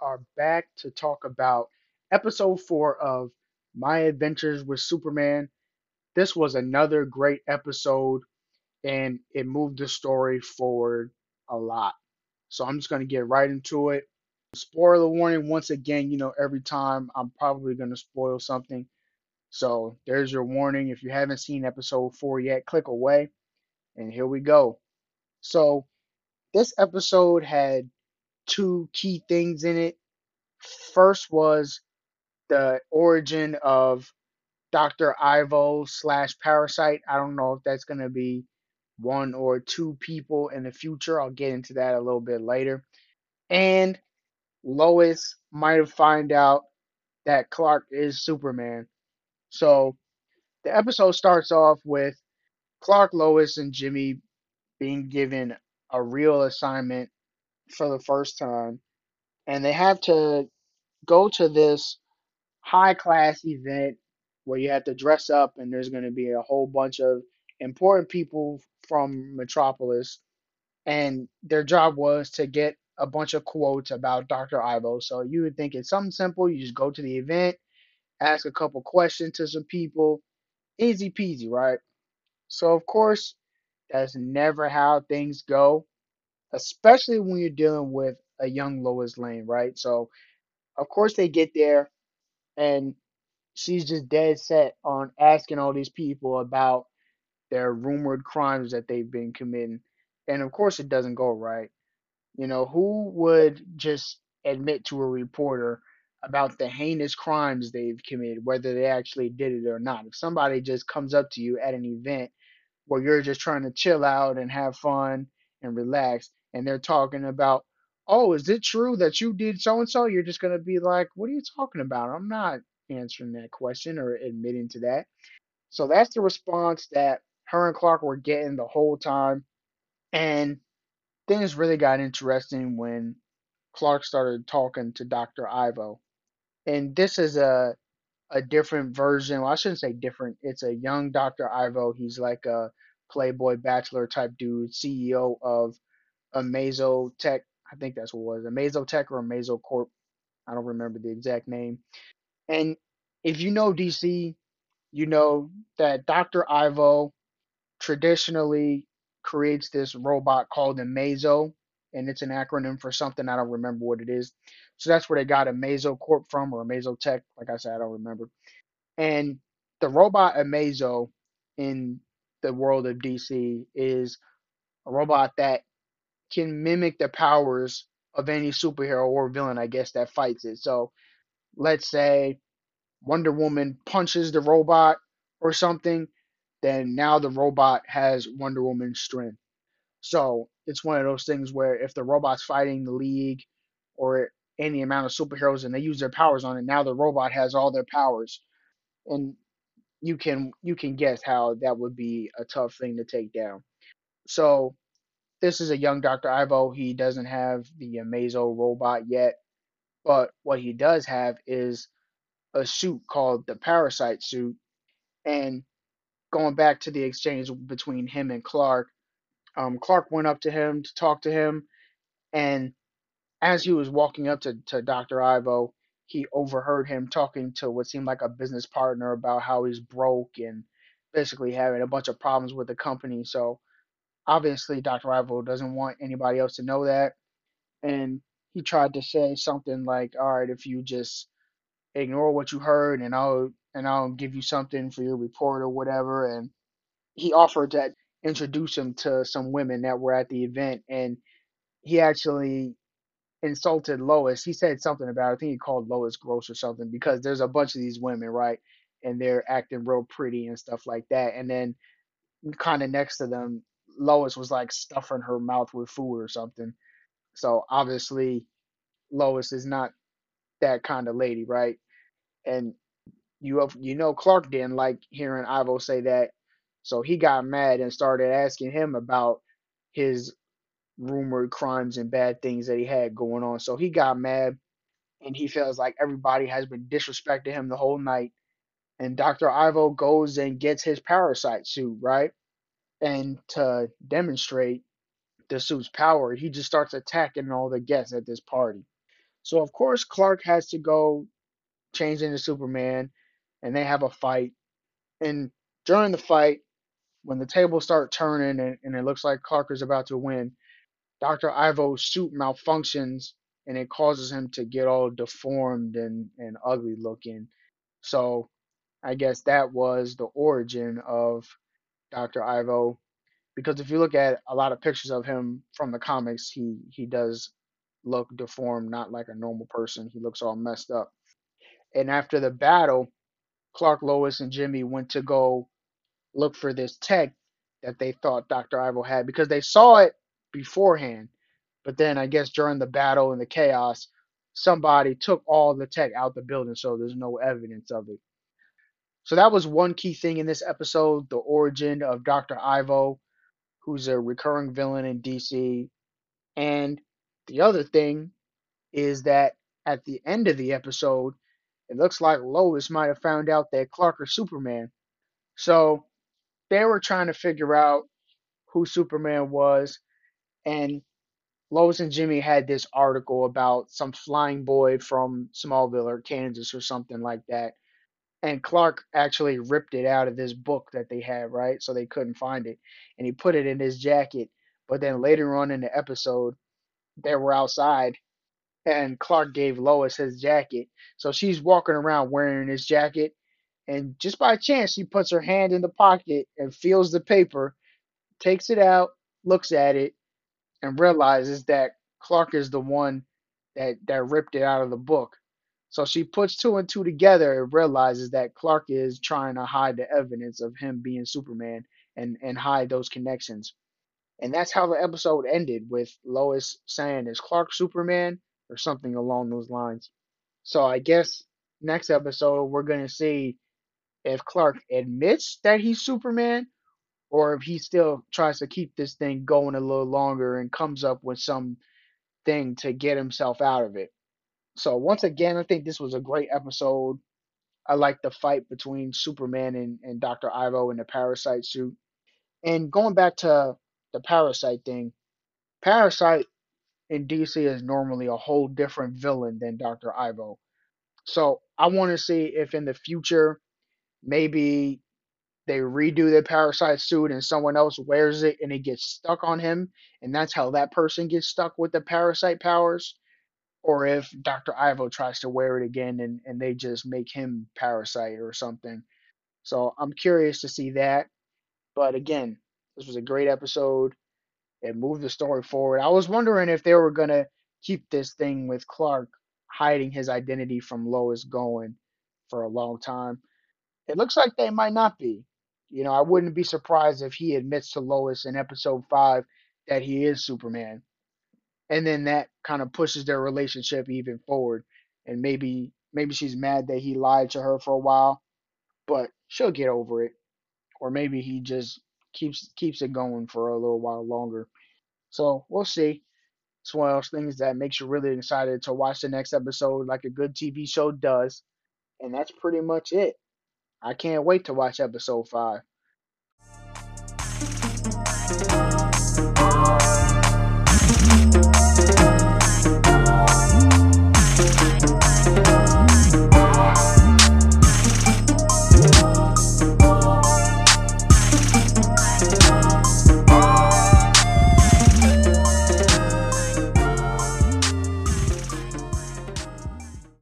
are back to talk about episode four of My Adventures with Superman. This was another great episode and it moved the story forward a lot. So I'm just going to get right into it. Spoiler warning once again, you know, every time I'm probably going to spoil something. So there's your warning. If you haven't seen episode four yet, click away. And here we go. So this episode had two key things in it. First was the origin of Dr. Ivo slash Parasite. I don't know if that's going to be one or two people in the future. I'll get into that a little bit later. And Lois might have found out that Clark is Superman. So the episode starts off with Clark, Lois, and Jimmy being given a real assignment for the first time. And they have to go to this high class event where you have to dress up and there's going to be a whole bunch of important people from Metropolis. And their job was to get a bunch of quotes about Dr. Ivo. So you would think it's something simple. You just go to the event, ask a couple questions to some people. Easy peasy, right? So, of course, that's never how things go, especially when you're dealing with a young Lois Lane, right? So, of course, they get there and she's just dead set on asking all these people about their rumored crimes that they've been committing. And of course, it doesn't go right. You know, who would just admit to a reporter about the heinous crimes they've committed, whether they actually did it or not? If somebody just comes up to you at an event where you're just trying to chill out and have fun and relax, and they're talking about, oh, is it true that you did so and so? You're just going to be like, what are you talking about? I'm not answering that question or admitting to that. So that's the response that her and Clark were getting the whole time. And things really got interesting when Clark started talking to Dr. Ivo. And this is a a different version. Well, I shouldn't say different. It's a young Dr. Ivo. He's like a playboy bachelor type dude, CEO of Amazo Tech. I think that's what it was. Amazo Tech or Amazo Corp. I don't remember the exact name. And if you know DC, you know that Dr. Ivo traditionally creates this robot called Amazo, and it's an acronym for something I don't remember what it is. So that's where they got Amazo Corp from or Amazo Tech. Like I said, I don't remember. And the robot Amazo in the world of DC is a robot that can mimic the powers of any superhero or villain, I guess, that fights it. So let's say Wonder Woman punches the robot or something, then now the robot has Wonder Woman's strength. So it's one of those things where if the robot's fighting the League or any amount of superheroes and they use their powers on it, now the robot has all their powers. And you can you can guess how that would be a tough thing to take down. So this is a young Dr. Ivo. He doesn't have the Amazo robot yet, but what he does have is a suit called the Parasite suit. And going back to the exchange between him and Clark, um, Clark went up to him to talk to him, and as he was walking up to, to Dr. Ivo, he overheard him talking to what seemed like a business partner about how he's broke and basically having a bunch of problems with the company. So obviously, Dr. Ivo doesn't want anybody else to know that. And he tried to say something like, "All right, if you just ignore what you heard, and I'll and I'll give you something for your report or whatever." And he offered to introduce him to some women that were at the event, and he actually insulted Lois. He said something about I think he called Lois gross or something because there's a bunch of these women, right? And they're acting real pretty and stuff like that. And then kind of next to them, Lois was like stuffing her mouth with food or something. So obviously Lois is not that kind of lady, right? And you have, you know Clark didn't like hearing Ivo say that. So he got mad and started asking him about his rumored crimes and bad things that he had going on. So he got mad and he feels like everybody has been disrespecting him the whole night. And Dr. Ivo goes and gets his parasite suit, right? And to demonstrate the suit's power, he just starts attacking all the guests at this party. So of course Clark has to go change into Superman, and they have a fight. And during the fight, when the tables start turning and, and it looks like Clark is about to win, Dr. Ivo's suit malfunctions and it causes him to get all deformed and, and ugly looking. So I guess that was the origin of Dr. Ivo. Because if you look at a lot of pictures of him from the comics, he, he does look deformed, not like a normal person. He looks all messed up. And after the battle, Clark, Lois, and Jimmy went to go look for this tech that they thought Dr. Ivo had because they saw it beforehand. But then I guess during the battle and the chaos, somebody took all the tech out the building, so there's no evidence of it. So that was one key thing in this episode the origin of Dr. Ivo, who's a recurring villain in DC. And the other thing is that at the end of the episode, it looks like Lois might have found out that Clark is Superman. So they were trying to figure out who Superman was, and Lois and Jimmy had this article about some flying boy from Smallville or Kansas or something like that. And Clark actually ripped it out of this book that they had, right? So they couldn't find it. And he put it in his jacket. But then later on in the episode, they were outside and Clark gave Lois his jacket. So she's walking around wearing his jacket. And just by chance, she puts her hand in the pocket and feels the paper, takes it out, looks at it, and realizes that Clark is the one that, that ripped it out of the book. So she puts two and two together and realizes that Clark is trying to hide the evidence of him being Superman and, and hide those connections. And that's how the episode ended with Lois saying, Is Clark Superman? or something along those lines. So I guess next episode we're going to see if Clark admits that he's Superman or if he still tries to keep this thing going a little longer and comes up with some thing to get himself out of it. So once again, I think this was a great episode. I like the fight between Superman and, and Dr. Ivo in the parasite suit. And going back to the parasite thing, Parasite in DC is normally a whole different villain than Dr. Ivo. So I want to see if in the future maybe they redo the parasite suit and someone else wears it and it gets stuck on him and that's how that person gets stuck with the parasite powers or if Dr. Ivo tries to wear it again and, and they just make him parasite or something. So I'm curious to see that. But again, this was a great episode. It moved the story forward. I was wondering if they were gonna keep this thing with Clark hiding his identity from Lois going for a long time. It looks like they might not be. You know, I wouldn't be surprised if he admits to Lois in episode five that he is Superman. And then that kind of pushes their relationship even forward. And maybe maybe she's mad that he lied to her for a while, but she'll get over it. Or maybe he just keeps keeps it going for a little while longer. So we'll see. It's one of those things that makes you really excited to watch the next episode like a good TV show does. And that's pretty much it. I can't wait to watch episode five.